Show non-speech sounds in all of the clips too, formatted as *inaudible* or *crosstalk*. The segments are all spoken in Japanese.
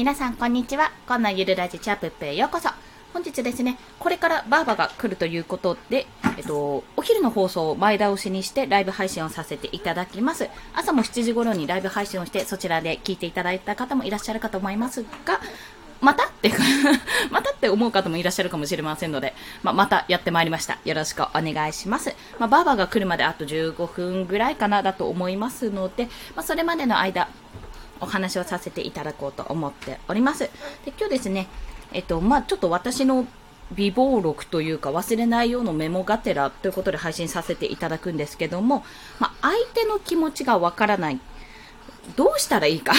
皆さんこんにちは。こんなゆるラジチャップップへようこそ。本日ですね、これからバーバが来るということで、えっと、お昼の放送を前倒しにしてライブ配信をさせていただきます。朝も7時頃にライブ配信をして、そちらで聞いていただいた方もいらっしゃるかと思いますが、またって *laughs* またって思う方もいらっしゃるかもしれませんので、まあ、またやってまいりました。よろしくお願いします。まあ、バーバーが来るまであと15分ぐらいかなだと思いますので、まあ、それまでの間、お話をさせていただこうと思っております。で今日ですね、えっと、まあ、ちょっと私の備忘録というか忘れないようなメモがてらということで配信させていただくんですけども、まあ、相手の気持ちがわからない。どうしたらいいか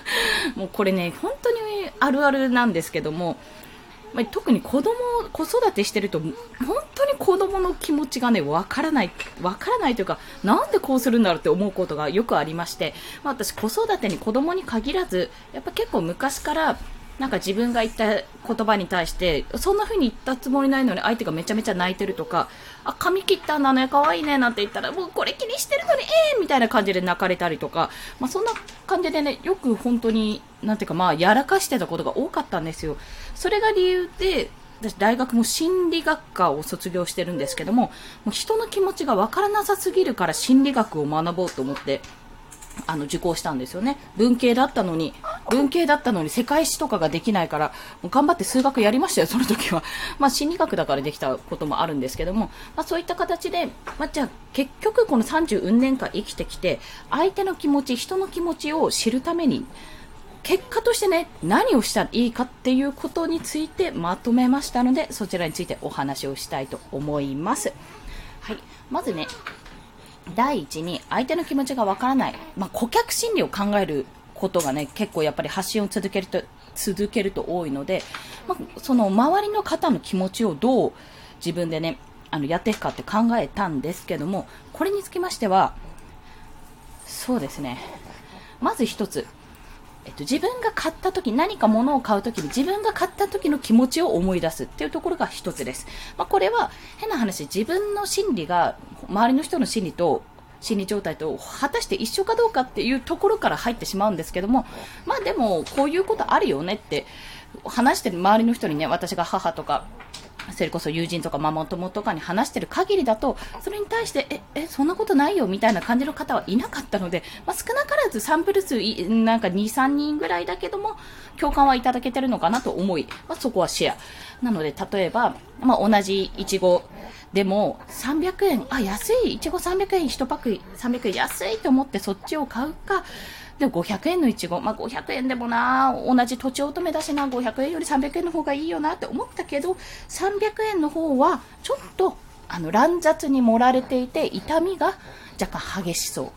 *laughs* もうこれね、本当にあるあるなんですけども、まあ、特に子供、子育てしてると、本当に子供の気持ちがね、わからない、わからないというか、なんでこうするんだろうって思うことがよくありまして、まあ、私子育てに子供に限らず、やっぱ結構昔から、なんか自分が言った言葉に対して、そんな風に言ったつもりないのに相手がめちゃめちゃ泣いてるとか、あ、髪切ったんだね、可愛いね、なんて言ったら、もうこれ気にしてるのに、ええー、みたいな感じで泣かれたりとか、まあそんな感じでね、よく本当に、なんていうかまあやらかしてたことが多かったんですよ。それが理由で、私大学も心理学科を卒業してるんですけども、もう人の気持ちがわからなさすぎるから心理学を学ぼうと思って、あの受講したんですよね。文系だったのに、文系だったのに世界史とかができないから、もう頑張って数学やりましたよ、その時は。まあ心理学だからできたこともあるんですけども、まあそういった形で、まあじゃあ結局この30年間生きてきて、相手の気持ち、人の気持ちを知るために、結果としてね、何をしたらいいかっていうことについてまとめましたので、そちらについてお話をしたいと思います。はい。まずね、第一に相手の気持ちがわからない、まあ、顧客心理を考えることがね結構やっぱり発信を続けると続けると多いので、まあ、その周りの方の気持ちをどう自分でねあのやっていくかって考えたんですけどもこれにつきましてはそうですねまず一つえっと、自分が買った時、何か物を買う時に自分が買った時の気持ちを思い出すっていうところが一つです。まあ、これは変な話、自分の心理が周りの人の心理と心理状態と果たして一緒かどうかっていうところから入ってしまうんですけども、まあでもこういうことあるよねって話してる周りの人にね、私が母とかそれこそ友人とかママ友とかに話してる限りだと、それに対して、え、え、そんなことないよみたいな感じの方はいなかったので、まあ、少なからずサンプル数、なんか2、3人ぐらいだけども、共感はいただけてるのかなと思い、まあ、そこはシェア。なので、例えば、まあ、同じいちごでも、300円、あ、安い、いちご300円1パック300円安いと思ってそっちを買うか、で、500円のいちご、まあ、500円でもな、同じ土地乙女だしな、500円より300円の方がいいよなって思ったけど、300円の方は、ちょっと、あの、乱雑に盛られていて、痛みが若干激しそう。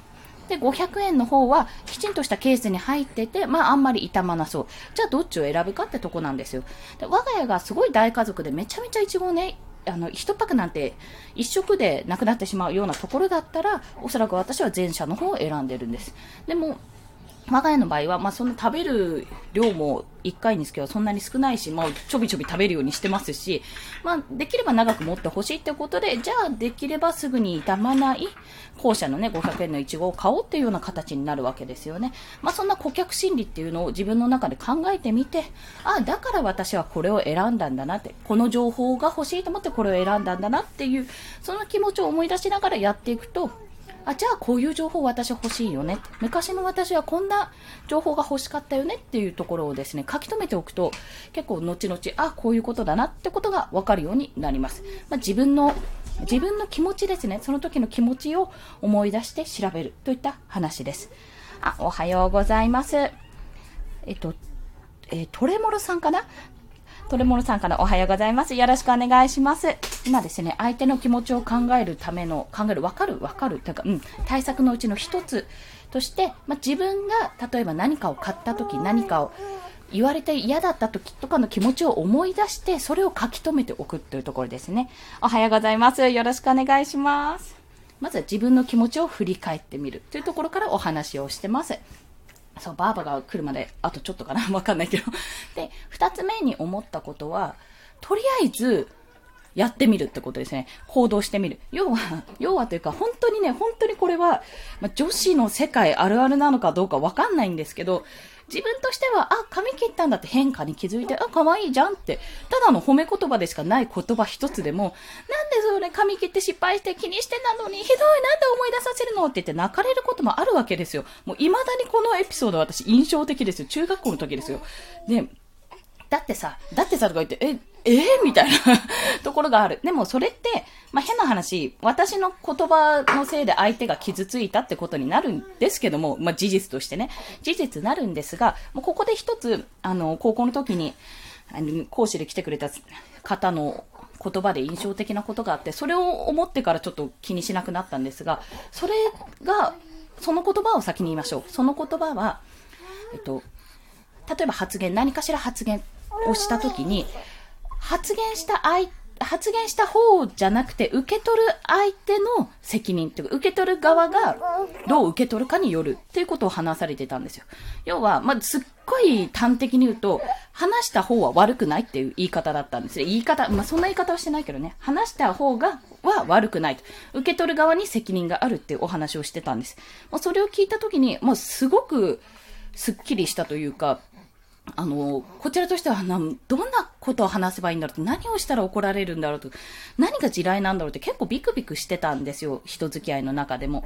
で、500円の方はきちんとしたケースに入ってて、まああんまり傷まなそう。じゃあどっちを選ぶかってとこなんですよ。で我が家がすごい大家族でめちゃめちゃイチゴね、あの、一パックなんて一食でなくなってしまうようなところだったら、おそらく私は前者の方を選んでるんです。でも、我が家の場合は、まあ、その食べる量も1回につけはそんなに少ないし、まあ、ちょびちょび食べるようにしてますし、まあ、できれば長く持ってほしいってことで、じゃあ、できればすぐに傷まない、後者のね、500円のイチゴを買おうっていうような形になるわけですよね。まあ、そんな顧客心理っていうのを自分の中で考えてみて、ああ、だから私はこれを選んだんだなって、この情報が欲しいと思ってこれを選んだんだなっていう、その気持ちを思い出しながらやっていくと、あ、じゃあこういう情報私欲しいよね。昔の私はこんな情報が欲しかったよねっていうところをですね、書き留めておくと、結構後々、あ、こういうことだなってことがわかるようになります。まあ、自分の、自分の気持ちですね、その時の気持ちを思い出して調べるといった話です。あ、おはようございます。えっと、えー、トレモロさんかな？トレモロさんからおはようございます。よろしくお願いします。今ですね、相手の気持ちを考えるための、考える、わかる、わかる、というか、うん、対策のうちの一つとして、まあ、自分が例えば何かを買った時、何かを言われて嫌だった時とかの気持ちを思い出して、それを書き留めておくというところですね。おはようございます。よろしくお願いします。まずは自分の気持ちを振り返ってみるというところからお話をしてます。そう、ばあばが来るまで、あとちょっとかな *laughs* わかんないけど。で、二つ目に思ったことは、とりあえず、やってみるってことですね。行動してみる。要は、要はというか、本当にね、本当にこれは、ま、女子の世界あるあるなのかどうかわかんないんですけど、自分としては、あ、髪切ったんだって変化に気づいて、あ、可愛いじゃんって、ただの褒め言葉でしかない言葉一つでも、なんでそれ髪切って失敗して気にしてなのに、ひどい、なんで思い出させるのって言って泣かれることもあるわけですよ。もう未だにこのエピソード私印象的ですよ。中学校の時ですよ。で、だってさ、だってさとか言って、え、えー、みたいな *laughs* ところがある。でもそれって、まあ、変な話、私の言葉のせいで相手が傷ついたってことになるんですけども、まあ、事実としてね、事実なるんですが、もうここで一つ、あの、高校の時に、あの講師で来てくれた方の言葉で印象的なことがあって、それを思ってからちょっと気にしなくなったんですが、それが、その言葉を先に言いましょう。その言葉は、えっと、例えば発言、何かしら発言をしたときに、発言した相発言した方じゃなくて、受け取る相手の責任っていうか、受け取る側がどう受け取るかによるっていうことを話されてたんですよ。要は、まあ、すっごい端的に言うと、話した方は悪くないっていう言い方だったんですよ。言い方、まあ、そんな言い方はしてないけどね。話した方が、は悪くないと。受け取る側に責任があるっていうお話をしてたんです。まあ、それを聞いたときに、もうすごく、すっきりしたというか、あの、こちらとしてはな、どんなことを話せばいいんだろうと、何をしたら怒られるんだろうと、何が地雷なんだろうって結構ビクビクしてたんですよ、人付き合いの中でも。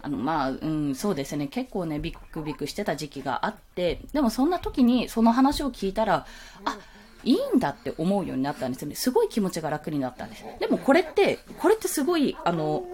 あの、まあ、うん、そうですね、結構ね、ビクビクしてた時期があって、でもそんな時にその話を聞いたら、あ、いいんだって思うようになったんですよね。すごい気持ちが楽になったんです。でもこれって、これってすごい、あの、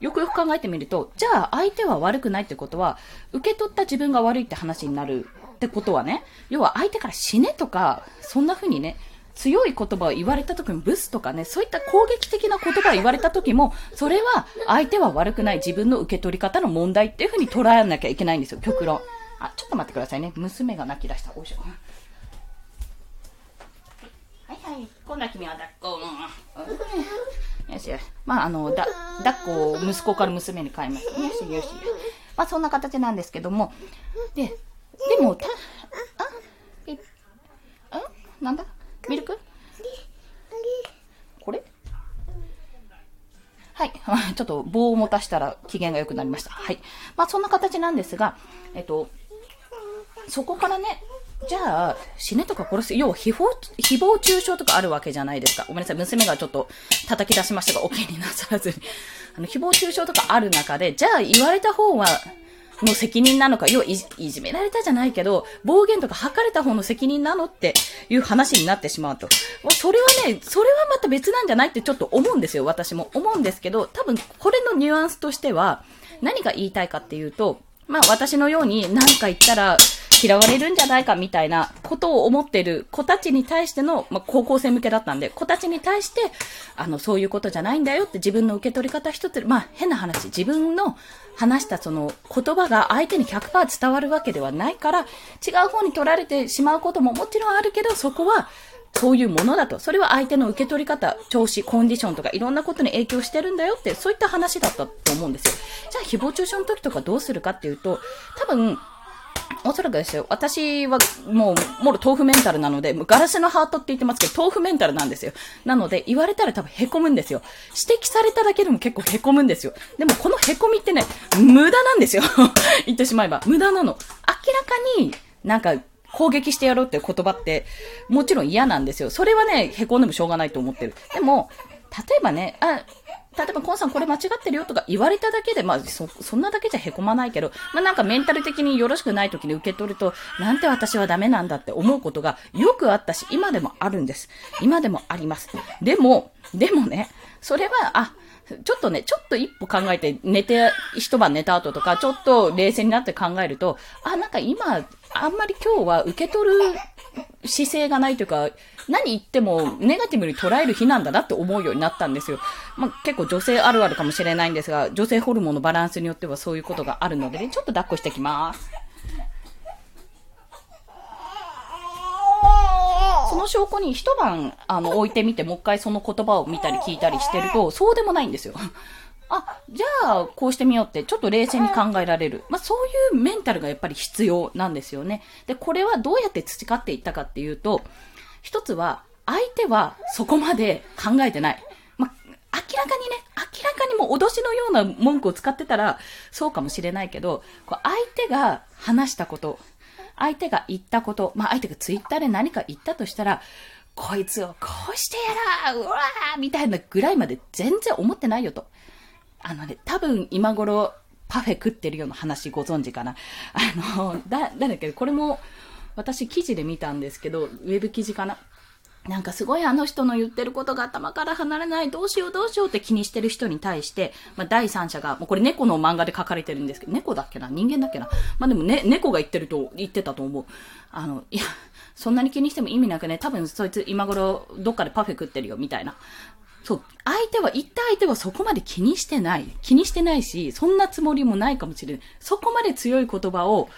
よくよく考えてみると、じゃあ相手は悪くないってことは、受け取った自分が悪いって話になるってことはね、要は相手から死ねとか、そんな風にね、強い言葉を言われた時もブスとかね、そういった攻撃的な言葉を言われた時も、それは相手は悪くない自分の受け取り方の問題っていう風に捉えなきゃいけないんですよ、極論。あ、ちょっと待ってくださいね。娘が泣き出した。おいしょ。はいはい。今度は君は抱っこ。よしよし。まあ、あの、だ、抱っこを息子から娘に変えます。よしよし。まあ、そんな形なんですけども。で、でも、た、あ、え、あ、なんだ？ミルク？これ？はい。*laughs* ちょっと棒を持たしたら機嫌が良くなりました。はい。まあそんな形なんですが、えっと、そこからね、じゃあ、死ねとか殺す、要は誹謗、誹謗中傷とかあるわけじゃないですか。ごめんなさい、娘がちょっと叩き出しましたが、お気になさらずに。あの、誹謗中傷とかある中で、じゃあ言われた方は、の責任なのか、要はいじめられたじゃないけど、暴言とか吐かれた方の責任なのっていう話になってしまうと。それはね、それはまた別なんじゃないってちょっと思うんですよ、私も。思うんですけど、多分これのニュアンスとしては、何が言いたいかっていうと、まあ私のように何か言ったら嫌われるんじゃないかみたいなことを思ってる子たちに対しての、まあ高校生向けだったんで、子たちに対して、あの、そういうことじゃないんだよって自分の受け取り方一つ、まあ変な話、自分の話したその言葉が相手に100%伝わるわけではないから、違う方に取られてしまうことももちろんあるけど、そこはそういうものだと。それは相手の受け取り方、調子、コンディションとかいろんなことに影響してるんだよって、そういった話だったと思うんですよ。じゃあ、誹謗中傷の時とかどうするかっていうと、多分、おそらくですよ。私はもう、もろ豆腐メンタルなので、ガラスのハートって言ってますけど、豆腐メンタルなんですよ。なので、言われたら多分凹むんですよ。指摘されただけでも結構凹むんですよ。でもこの凹みってね、無駄なんですよ。*laughs* 言ってしまえば。無駄なの。明らかになんか攻撃してやろうっていう言葉って、もちろん嫌なんですよ。それはね、凹んでもしょうがないと思ってる。でも、例えばね、あ、例えば、コンさんこれ間違ってるよとか言われただけで、まあ、そ、そんなだけじゃ凹まないけど、まあなんかメンタル的によろしくない時に受け取ると、なんて私はダメなんだって思うことがよくあったし、今でもあるんです。今でもあります。でも、でもね、それは、あ、ちょっとね、ちょっと一歩考えて、寝て、一晩寝た後とか、ちょっと冷静になって考えると、あ、なんか今、あんまり今日は受け取る姿勢がないというか、何言ってもネガティブに捉える日なんだなって思うようになったんですよ。まあ、結構女性あるあるかもしれないんですが、女性ホルモンのバランスによってはそういうことがあるのでね、ちょっと抱っこしてきます。その証拠に一晩、あの、置いてみて、もう一回その言葉を見たり聞いたりしてると、そうでもないんですよ。あ、じゃあ、こうしてみようって、ちょっと冷静に考えられる。まあ、そういうメンタルがやっぱり必要なんですよね。で、これはどうやって培っていったかっていうと、一つは、相手はそこまで考えてない。ま、明らかにね、明らかにも脅しのような文句を使ってたら、そうかもしれないけど、こう相手が話したこと、相手が言ったこと、まあ相手がツイッターで何か言ったとしたら、こいつをこうしてやらうわーみたいなぐらいまで全然思ってないよと。あのね、多分今頃パフェ食ってるような話ご存知かな。あの、だん、だっけこれも私記事で見たんですけど、ウェブ記事かな。なんかすごいあの人の言ってることが頭から離れない、どうしようどうしようって気にしてる人に対して、まあ第三者が、もうこれ猫の漫画で書かれてるんですけど、猫だっけな？人間だっけな？まあでもね、猫が言ってると、言ってたと思う。あの、いや、そんなに気にしても意味なくね、多分そいつ今頃どっかでパフェ食ってるよ、みたいな。そう。相手は、言った相手はそこまで気にしてない。気にしてないし、そんなつもりもないかもしれない。そこまで強い言葉を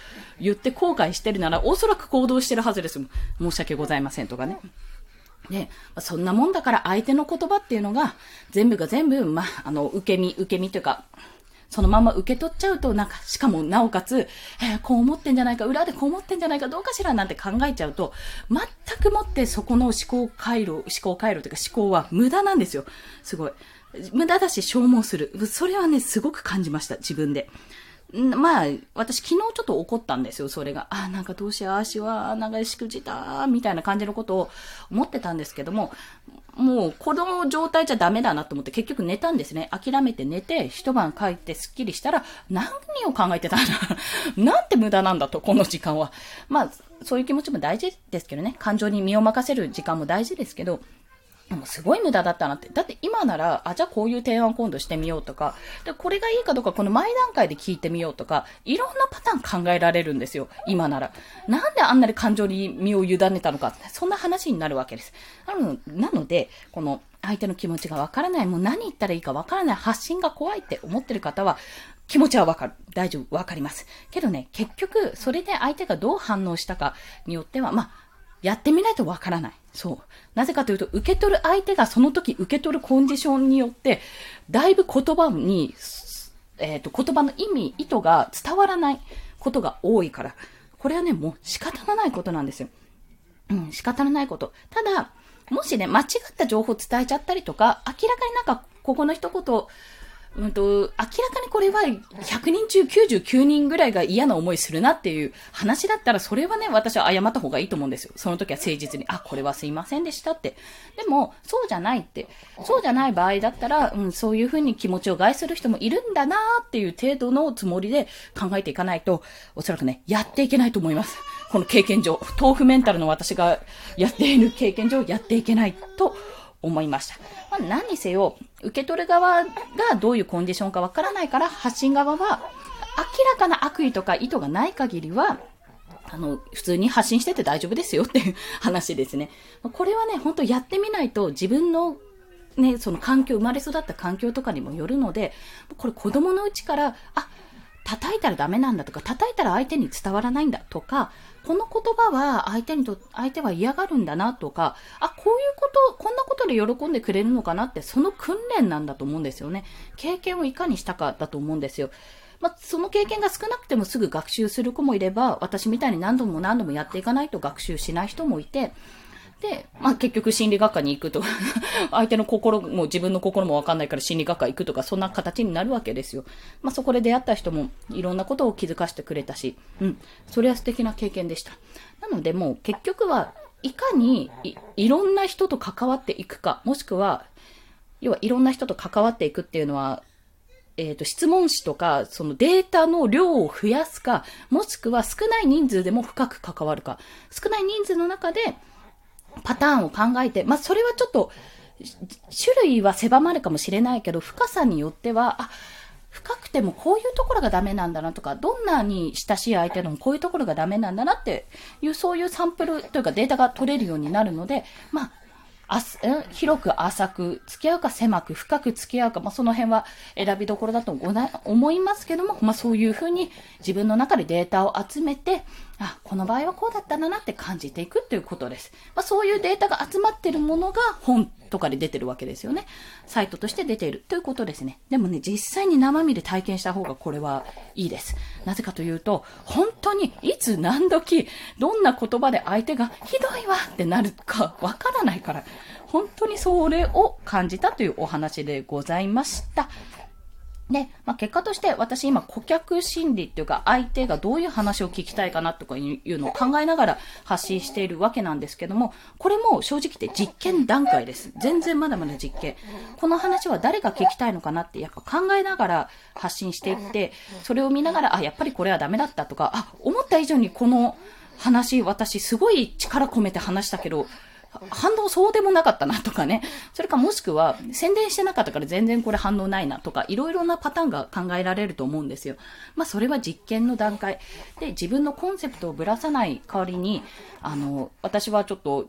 言って後悔してるなら、おそらく行動してるはずです。申し訳ございませんとかね。で、そんなもんだから相手の言葉っていうのが、全部が全部、まあ、あの、受け身、受け身というか、そのまま受け取っちゃうと、なんか、しかもなおかつ、えー、こう思ってんじゃないか、裏でこう思ってんじゃないか、どうかしらなんて考えちゃうと、全くもってそこの思考回路、思考回路というか思考は無駄なんですよ。すごい。無駄だし消耗する。それはね、すごく感じました、自分で。まあ、私昨日ちょっと怒ったんですよ、それが。あ、なんかどうしよう、足は、なんかしくじた、みたいな感じのことを思ってたんですけども、もうこの状態じゃダメだなと思って結局寝たんですね。諦めて寝て、一晩帰ってスッキリしたら、何を考えてたんだ？*laughs* なんて無駄なんだと、この時間は。まあ、そういう気持ちも大事ですけどね。感情に身を任せる時間も大事ですけど、でもすごい無駄だったなって。だって今なら、あ、じゃあこういう提案今度してみようとか、で、これがいいかどうかこの前段階で聞いてみようとか、いろんなパターン考えられるんですよ。今なら。なんであんなに感情に身を委ねたのか、そんな話になるわけです。なのなので、この相手の気持ちがわからない、もう何言ったらいいかわからない、発信が怖いって思ってる方は、気持ちはわかる。大丈夫。わかります。けどね、結局、それで相手がどう反応したかによっては、まあ、やってみないとわからない。そう。なぜかというと、受け取る相手がその時受け取るコンディションによって、だいぶ言葉に、えっ、ー、と、言葉の意味、意図が伝わらないことが多いから、これはね、もう仕方のないことなんですよ。うん、仕方のないこと。ただ、もしね、間違った情報を伝えちゃったりとか、明らかになんか、ここの一言、うんと、明らかにこれは100人中99人ぐらいが嫌な思いするなっていう話だったら、それはね、私は謝った方がいいと思うんですよ。その時は誠実に、あ、これはすいませんでしたって。でも、そうじゃないって。そうじゃない場合だったら、うん、そういうふうに気持ちを害する人もいるんだなっていう程度のつもりで考えていかないと、おそらくね、やっていけないと思います。この経験上、豆腐メンタルの私がやっている経験上、やっていけないと思いました。まあ、何にせよ、受け取る側がどういうコンディションかわからないから、発信側は、明らかな悪意とか意図がない限りは、あの、普通に発信してて大丈夫ですよっていう *laughs* 話ですね。これはね、本当やってみないと自分のね、その環境、生まれ育った環境とかにもよるので、これ子供のうちから、あ、叩いたらダメなんだとか、叩いたら相手に伝わらないんだとか、この言葉は相手にと、相手は嫌がるんだなとか、あ、こういうこと、こんなことで喜んでくれるのかなって、その訓練なんだと思うんですよね。経験をいかにしたかだと思うんですよ。まあ、その経験が少なくてもすぐ学習する子もいれば、私みたいに何度も何度もやっていかないと学習しない人もいて、で、まあ結局心理学科に行くとか *laughs* 相手の心も自分の心もわかんないから心理学科行くとか、そんな形になるわけですよ。まあそこで出会った人もいろんなことを気づかせてくれたし、うん、それは素敵な経験でした。なのでもう結局はいかにいいろんな人と関わっていくか、もしくは、要はいろんな人と関わっていくっていうのは、えっ、ー、と、質問紙とか、そのデータの量を増やすか、もしくは少ない人数でも深く関わるか、少ない人数の中で、パターンを考えて、まあ、それはちょっと、種類は狭まるかもしれないけど、深さによっては、あ、深くてもこういうところがダメなんだなとか、どんなに親しい相手でもこういうところがダメなんだなっていう、そういうサンプルというかデータが取れるようになるので、まあ、広く浅く付き合うか狭く深く付き合うか、まあ、その辺は選びどころだと思いますけども、まあ、そういうふうに自分の中でデータを集めて、あ、この場合はこうだったんだなって感じていくっていうことです。まあ、そういうデータが集まってるものが本とかで出てるわけですよね。サイトとして出ているということですね。でもね、実際に生身で体験した方がこれはいいです。なぜかというと、本当にいつ何時、どんな言葉で相手がひどいわってなるかわからないから、本当にそれを感じたというお話でございました。で、まあ、結果として私今顧客心理っていうか相手がどういう話を聞きたいかなとかいうのを考えながら発信しているわけなんですけども、これも正直言って実験段階です。全然まだまだ実験。この話は誰が聞きたいのかなってやっぱ考えながら発信していって、それを見ながら、あ、やっぱりこれはダメだったとか、あ、思った以上にこの話、私すごい力込めて話したけど、反応そうでもなかったなとかね。それかもしくは、宣伝してなかったから全然これ反応ないなとか、いろいろなパターンが考えられると思うんですよ。まあそれは実験の段階。で、自分のコンセプトをぶらさない代わりに、あの、私はちょっと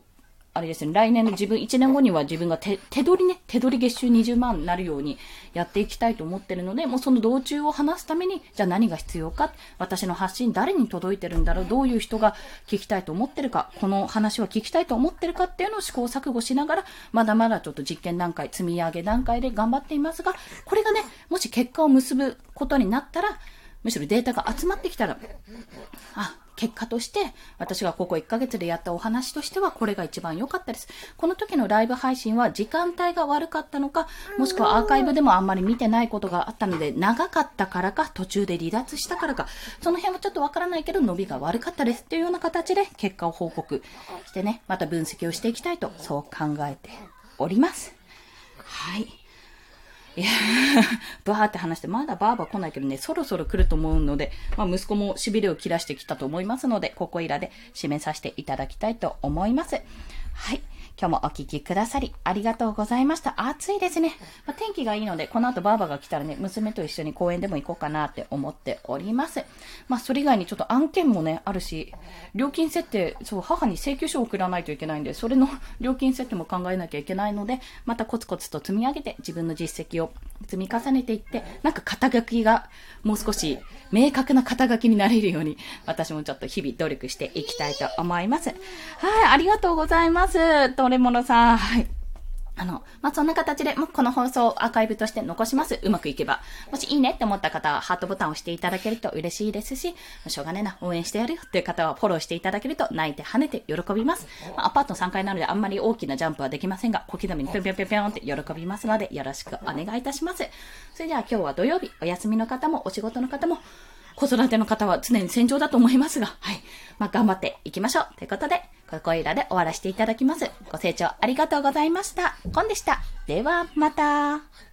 あれですね、来年の自分、1年後には自分が手手取りね、手取り月収20万になるようにやっていきたいと思ってるので、もうその道中を話すために、じゃあ何が必要か、私の発信誰に届いてるんだろう、どういう人が聞きたいと思ってるか、この話は聞きたいと思ってるかっていうのを試行錯誤しながら、まだまだちょっと実験段階、積み上げ段階で頑張っていますが、これがね、もし結果を結ぶことになったら、むしろデータが集まってきたら、あ、結果として、私がここ1ヶ月でやったお話としては、これが一番良かったです。この時のライブ配信は時間帯が悪かったのか、もしくはアーカイブでもあんまり見てないことがあったので、長かったからか、途中で離脱したからか、その辺はちょっとわからないけど、伸びが悪かったですっていうような形で結果を報告してね、また分析をしていきたいと、そう考えております。はい。いや、*laughs* バーって話して、まだバーバー来ないけどね、そろそろ来ると思うので、まあ息子もしびれを切らしてきたと思いますので、ここいらで締めさせていただきたいと思います。はい。今日もお聴きくださりありがとうございました。暑いですね。まあ、天気がいいので、この後バーバが来たらね、娘と一緒に公園でも行こうかなって思っております。まあ、それ以外にちょっと案件もね、あるし、料金設定、そう、母に請求書を送らないといけないんで、それの *laughs* 料金設定も考えなきゃいけないので、またコツコツと積み上げて自分の実績を積み重ねていって、なんか肩書きがもう少し明確な肩書きになれるように、私もちょっと日々努力していきたいと思います。はい、ありがとうございます。トレモノさん。はい。あの、まあ、そんな形で、もこの放送アーカイブとして残します。うまくいけば。もしいいねって思った方は、ハートボタンを押していただけると嬉しいですし、しょうがねえな、応援してやるよっていう方は、フォローしていただけると、泣いて跳ねて喜びます。まあ、アパート3階なので、あんまり大きなジャンプはできませんが、小刻みにぴょんぴょんぴょんぴょんって喜びますので、よろしくお願いいたします。それでは今日は土曜日、お休みの方も、お仕事の方も、子育ての方は常に戦場だと思いますが、はい。まあ、頑張っていきましょう。ということで、ここいらで終わらせていただきます。ご清聴ありがとうございました。コンでした。では、また。